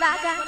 back.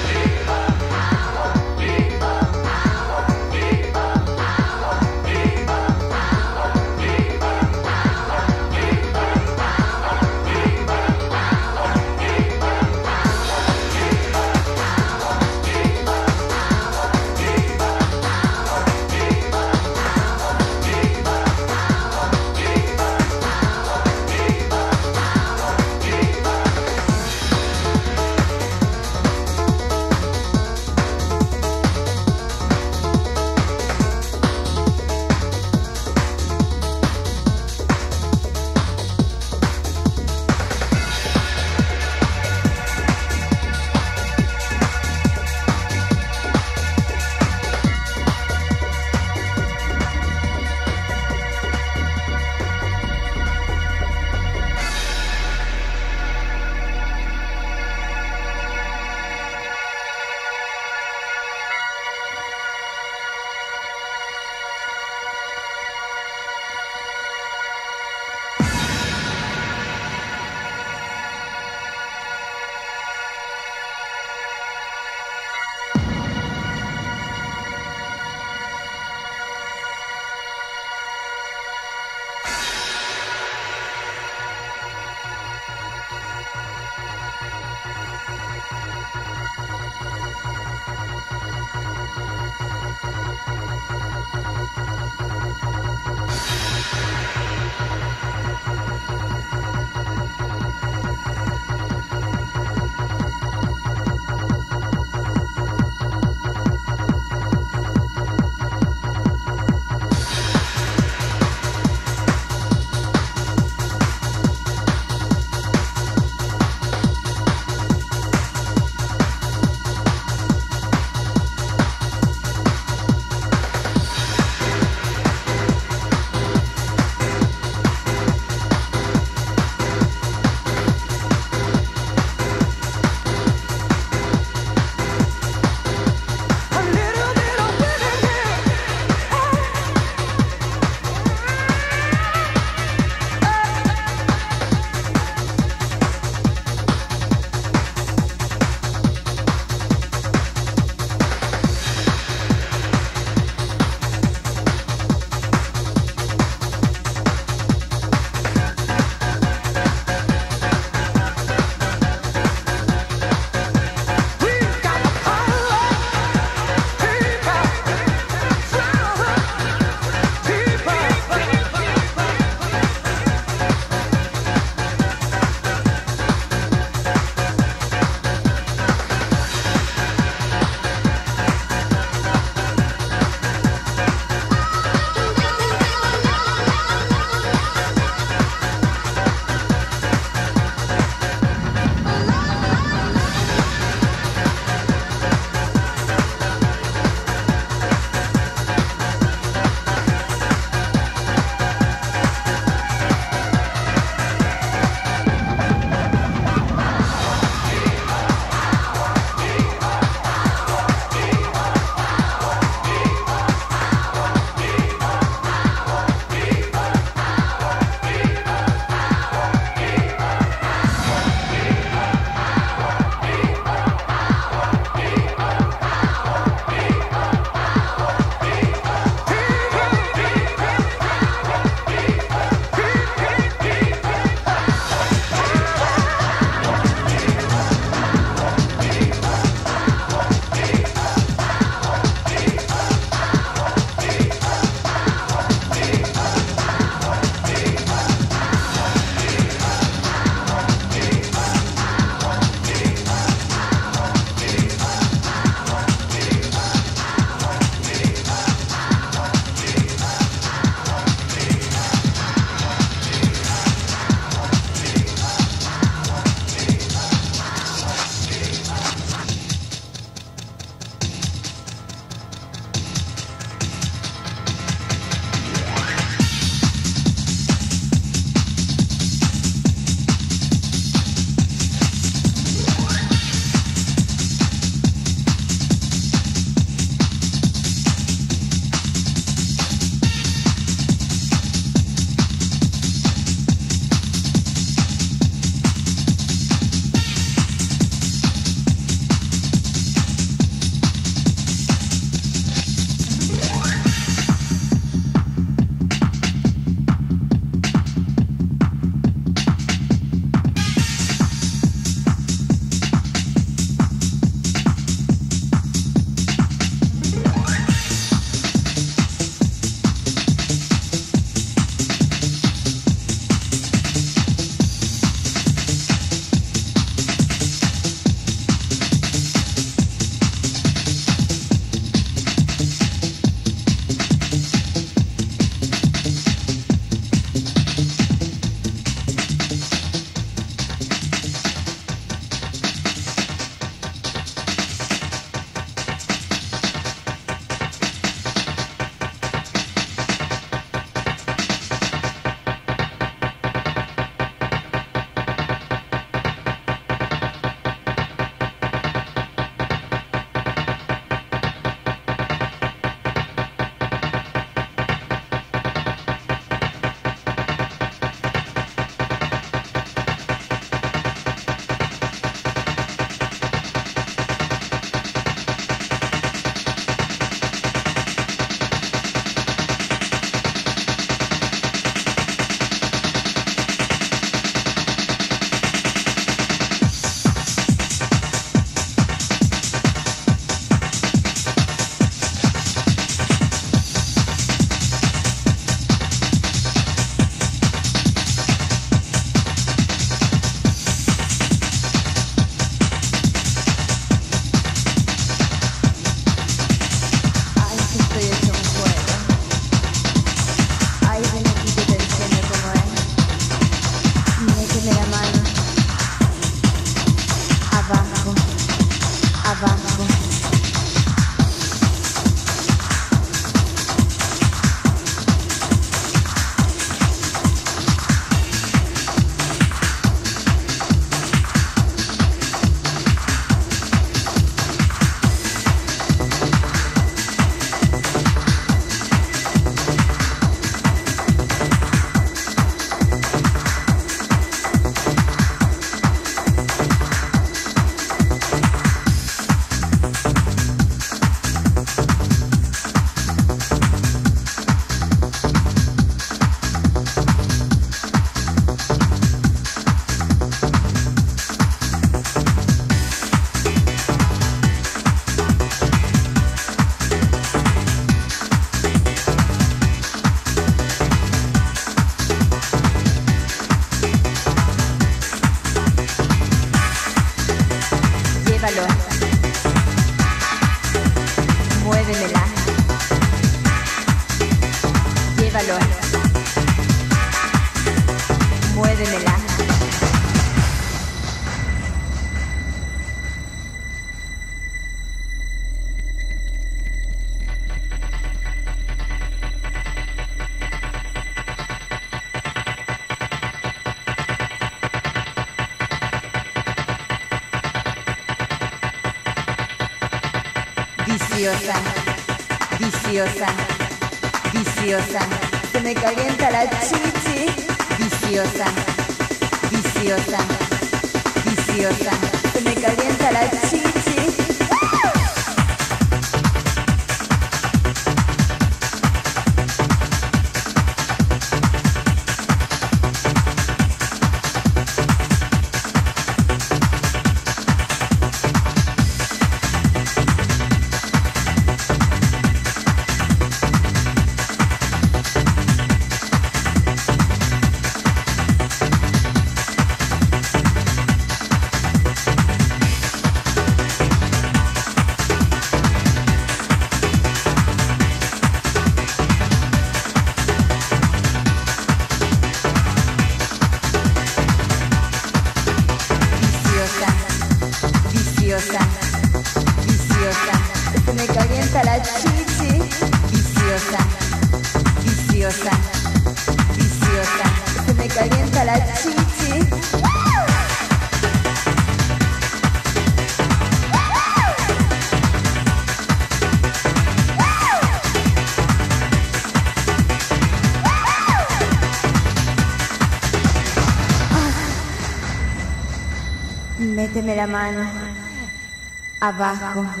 abajo.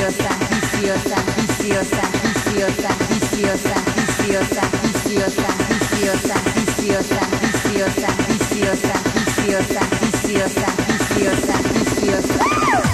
viciosa, viciosa, viciosa, viciosa, viciosa, viciosa, viciosa, viciosa, viciosa, viciosa, viciosa, viciosa, viciosa, viciosa, viciosa. viciosa, viciosa.